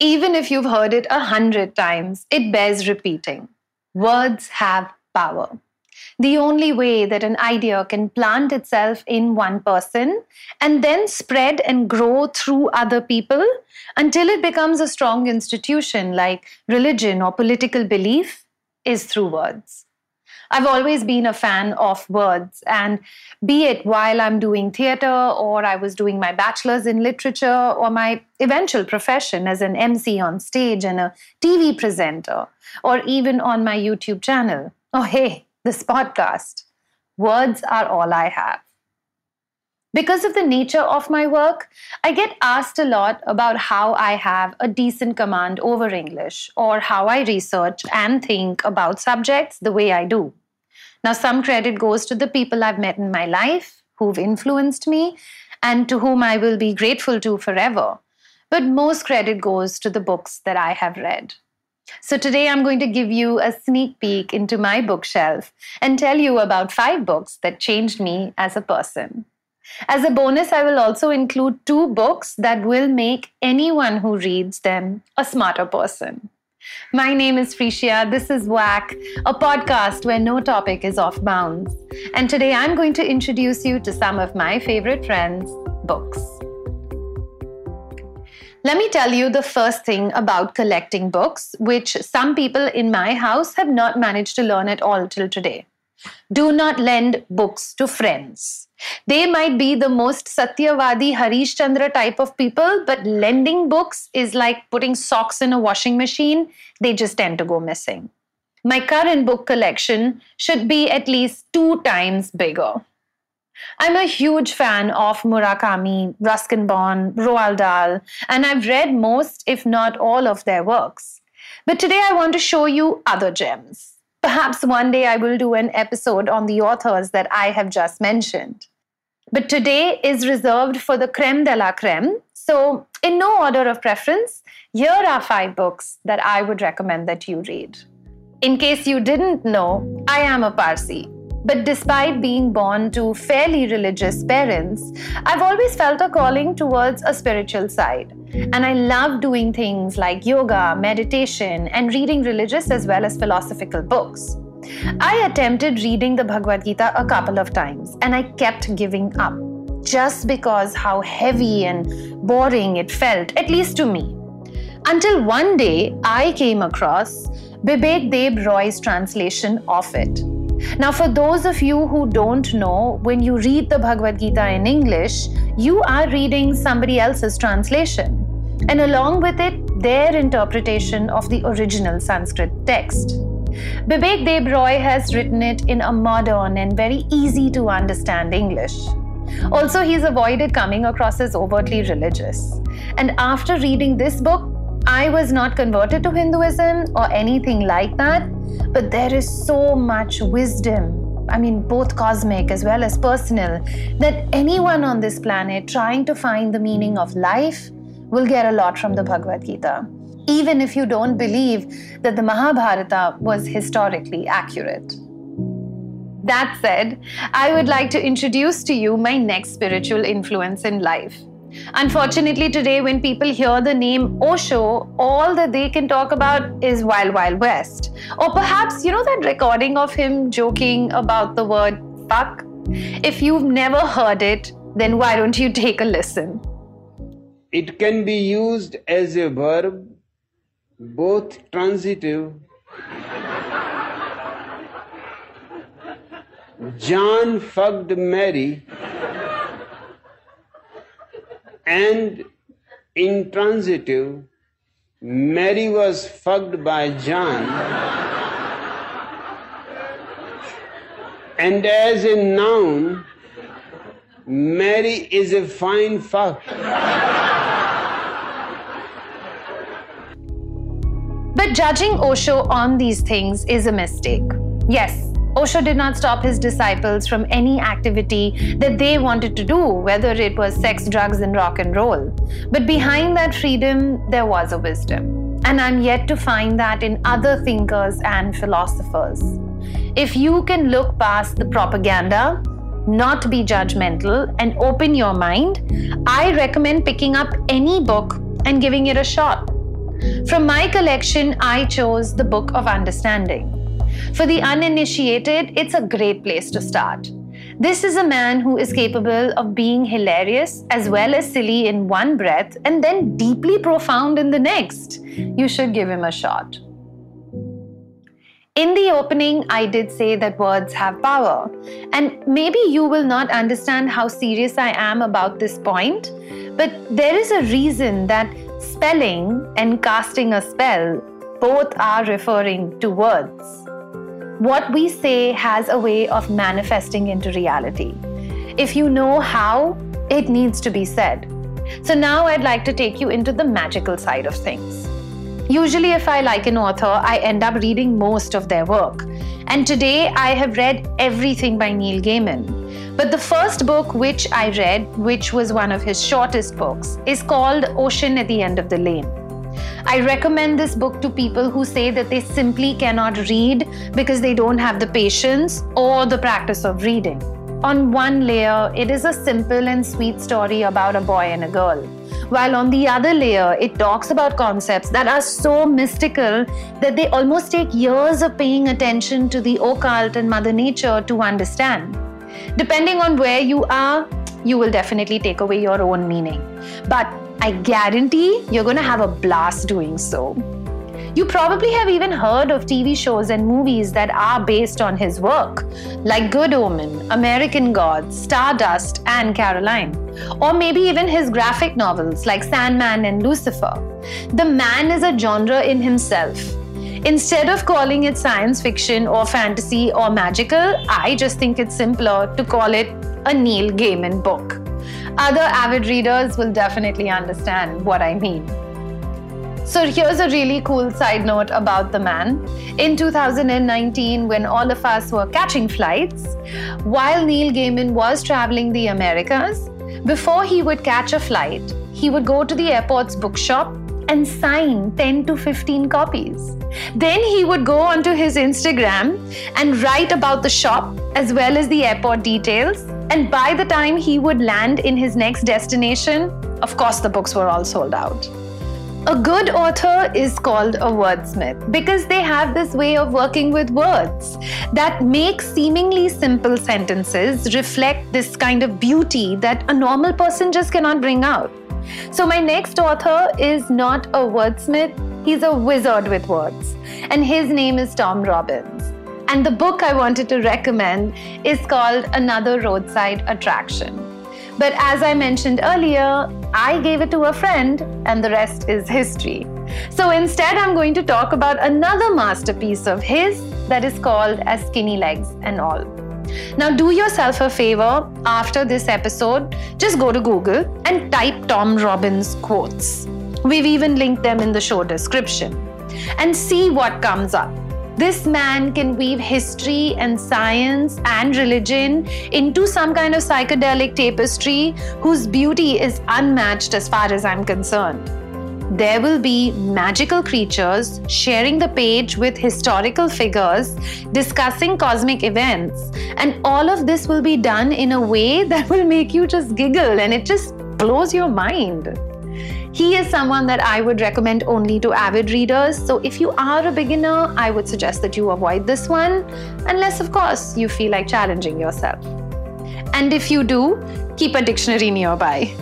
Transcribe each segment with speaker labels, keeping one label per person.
Speaker 1: Even if you've heard it a hundred times, it bears repeating. Words have power. The only way that an idea can plant itself in one person and then spread and grow through other people until it becomes a strong institution like religion or political belief is through words. I've always been a fan of words, and be it while I'm doing theater, or I was doing my bachelor's in literature, or my eventual profession as an MC on stage and a TV presenter, or even on my YouTube channel. Oh, hey, this podcast. Words are all I have. Because of the nature of my work, I get asked a lot about how I have a decent command over English or how I research and think about subjects the way I do. Now, some credit goes to the people I've met in my life who've influenced me and to whom I will be grateful to forever. But most credit goes to the books that I have read. So, today I'm going to give you a sneak peek into my bookshelf and tell you about five books that changed me as a person. As a bonus, I will also include two books that will make anyone who reads them a smarter person. My name is Freishia. This is WAC, a podcast where no topic is off bounds. And today I'm going to introduce you to some of my favorite friends' books. Let me tell you the first thing about collecting books, which some people in my house have not managed to learn at all till today. Do not lend books to friends. They might be the most Satyavadi Harish Chandra type of people, but lending books is like putting socks in a washing machine. They just tend to go missing. My current book collection should be at least two times bigger. I'm a huge fan of Murakami, Ruskin Bond, Roald Dahl, and I've read most, if not all, of their works. But today I want to show you other gems. Perhaps one day I will do an episode on the authors that I have just mentioned. But today is reserved for the creme de la creme. So, in no order of preference, here are five books that I would recommend that you read. In case you didn't know, I am a Parsi. But despite being born to fairly religious parents, I've always felt a calling towards a spiritual side. And I love doing things like yoga, meditation, and reading religious as well as philosophical books. I attempted reading the Bhagavad Gita a couple of times and I kept giving up just because how heavy and boring it felt, at least to me. Until one day I came across Bibek Debroy's translation of it. Now, for those of you who don't know, when you read the Bhagavad Gita in English, you are reading somebody else's translation, and along with it, their interpretation of the original Sanskrit text. Bibek Debroy has written it in a modern and very easy to understand English. Also, he's avoided coming across as overtly religious. And after reading this book, I was not converted to Hinduism or anything like that, but there is so much wisdom. I mean, both cosmic as well as personal, that anyone on this planet trying to find the meaning of life will get a lot from the Bhagavad Gita, even if you don't believe that the Mahabharata was historically accurate. That said, I would like to introduce to you my next spiritual influence in life. Unfortunately, today, when people hear the name Osho, all that they can talk about is Wild Wild West. Or perhaps, you know, that recording of him joking about the word fuck? If you've never heard it, then why don't you take a listen?
Speaker 2: It can be used as a verb, both transitive. John fucked Mary and intransitive, Mary was fucked by John. and as a noun, Mary is a fine fuck.
Speaker 1: Judging Osho on these things is a mistake. Yes, Osho did not stop his disciples from any activity that they wanted to do, whether it was sex, drugs, and rock and roll. But behind that freedom, there was a wisdom. And I'm yet to find that in other thinkers and philosophers. If you can look past the propaganda, not be judgmental, and open your mind, I recommend picking up any book and giving it a shot. From my collection, I chose the Book of Understanding. For the uninitiated, it's a great place to start. This is a man who is capable of being hilarious as well as silly in one breath and then deeply profound in the next. You should give him a shot. In the opening, I did say that words have power. And maybe you will not understand how serious I am about this point, but there is a reason that spelling and casting a spell both are referring to words what we say has a way of manifesting into reality. If you know how, it needs to be said. So now I'd like to take you into the magical side of things. Usually, if I like an author, I end up reading most of their work. And today I have read everything by Neil Gaiman. But the first book which I read, which was one of his shortest books, is called Ocean at the End of the Lane. I recommend this book to people who say that they simply cannot read because they don't have the patience or the practice of reading. On one layer, it is a simple and sweet story about a boy and a girl. While on the other layer, it talks about concepts that are so mystical that they almost take years of paying attention to the occult and Mother Nature to understand. Depending on where you are, you will definitely take away your own meaning. But I guarantee you're going to have a blast doing so. You probably have even heard of TV shows and movies that are based on his work, like Good Omen, American Gods, Stardust, and Coraline. Or maybe even his graphic novels like Sandman and Lucifer. The man is a genre in himself. Instead of calling it science fiction or fantasy or magical, I just think it's simpler to call it a Neil Gaiman book. Other avid readers will definitely understand what I mean. So, here's a really cool side note about the man. In 2019, when all of us were catching flights, while Neil Gaiman was traveling the Americas, before he would catch a flight, he would go to the airport's bookshop and sign 10 to 15 copies. Then he would go onto his Instagram and write about the shop as well as the airport details and by the time he would land in his next destination, of course, the books were all sold out. A good author is called a wordsmith because they have this way of working with words that make seemingly simple sentences reflect this kind of beauty that a normal person just cannot bring out. So, my next author is not a wordsmith, he's a wizard with words, and his name is Tom Robbins. And the book I wanted to recommend is called Another Roadside Attraction. But as I mentioned earlier, I gave it to a friend, and the rest is history. So instead, I'm going to talk about another masterpiece of his that is called As Skinny Legs and All. Now, do yourself a favor after this episode, just go to Google and type Tom Robbins quotes. We've even linked them in the show description and see what comes up. This man can weave history and science and religion into some kind of psychedelic tapestry whose beauty is unmatched as far as I'm concerned. There will be magical creatures sharing the page with historical figures, discussing cosmic events, and all of this will be done in a way that will make you just giggle and it just blows your mind. He is someone that I would recommend only to avid readers. So if you are a beginner, I would suggest that you avoid this one, unless, of course, you feel like challenging yourself. And if you do, keep a dictionary nearby.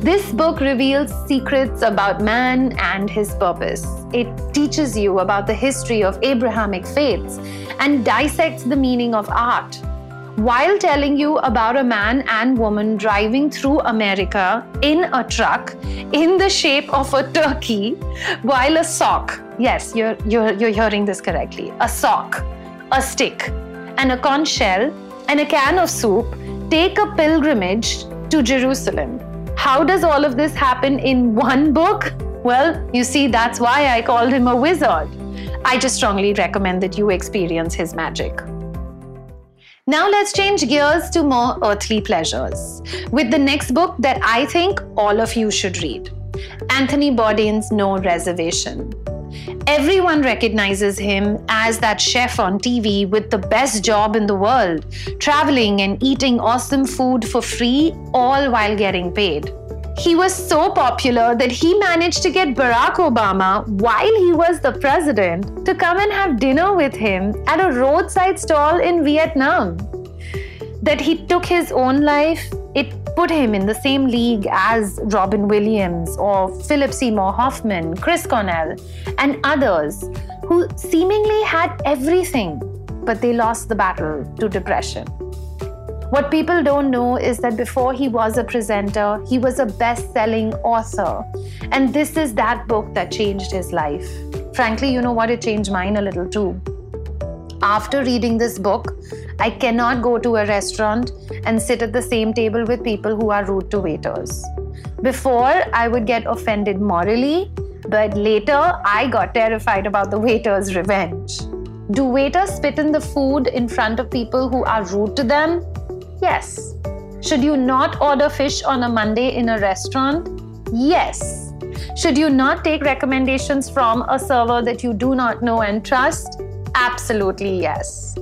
Speaker 1: This book reveals secrets about man and his purpose. It teaches you about the history of Abrahamic faiths and dissects the meaning of art while telling you about a man and woman driving through America in a truck in the shape of a turkey while a sock, yes, you're, you're, you're hearing this correctly, a sock, a stick, and a conch shell and a can of soup take a pilgrimage to Jerusalem. How does all of this happen in one book? Well, you see, that's why I called him a wizard. I just strongly recommend that you experience his magic. Now let's change gears to more earthly pleasures with the next book that I think all of you should read Anthony Bourdain's No Reservation. Everyone recognizes him as that chef on TV with the best job in the world, traveling and eating awesome food for free, all while getting paid. He was so popular that he managed to get Barack Obama, while he was the president, to come and have dinner with him at a roadside stall in Vietnam. That he took his own life, it put him in the same league as Robin Williams or Philip Seymour Hoffman, Chris Cornell, and others who seemingly had everything, but they lost the battle to depression. What people don't know is that before he was a presenter, he was a best selling author. And this is that book that changed his life. Frankly, you know what? It changed mine a little too. After reading this book, I cannot go to a restaurant and sit at the same table with people who are rude to waiters. Before, I would get offended morally, but later, I got terrified about the waiter's revenge. Do waiters spit in the food in front of people who are rude to them? Yes. Should you not order fish on a Monday in a restaurant? Yes. Should you not take recommendations from a server that you do not know and trust? Absolutely yes.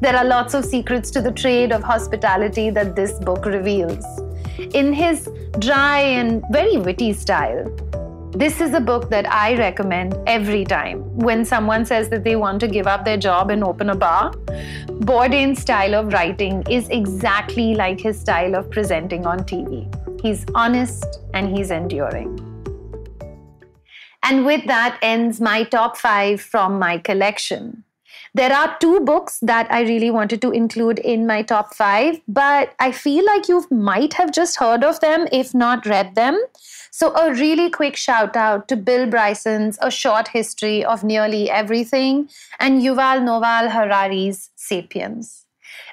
Speaker 1: There are lots of secrets to the trade of hospitality that this book reveals. In his dry and very witty style, this is a book that I recommend every time when someone says that they want to give up their job and open a bar. Bourdain's style of writing is exactly like his style of presenting on TV. He's honest and he's enduring. And with that ends my top five from my collection. There are two books that I really wanted to include in my top five, but I feel like you might have just heard of them, if not read them. So, a really quick shout out to Bill Bryson's A Short History of Nearly Everything and Yuval Noah Harari's Sapiens.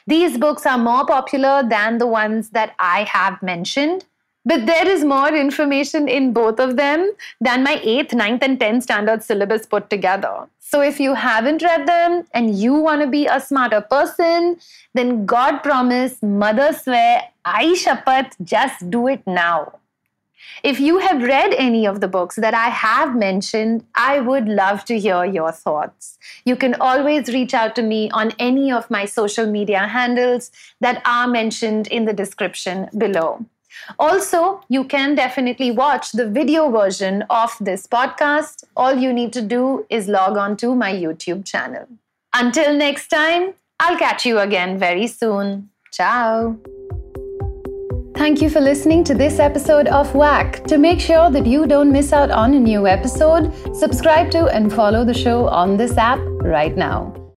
Speaker 1: These books are more popular than the ones that I have mentioned, but there is more information in both of them than my 8th, 9th, and 10th standard syllabus put together. So if you haven't read them and you want to be a smarter person, then God promise, mother swear, I shapat, just do it now. If you have read any of the books that I have mentioned, I would love to hear your thoughts. You can always reach out to me on any of my social media handles that are mentioned in the description below. Also, you can definitely watch the video version of this podcast. All you need to do is log on to my YouTube channel. Until next time, I'll catch you again very soon. Ciao. Thank you for listening to this episode of Whack. To make sure that you don't miss out on a new episode, subscribe to and follow the show on this app right now.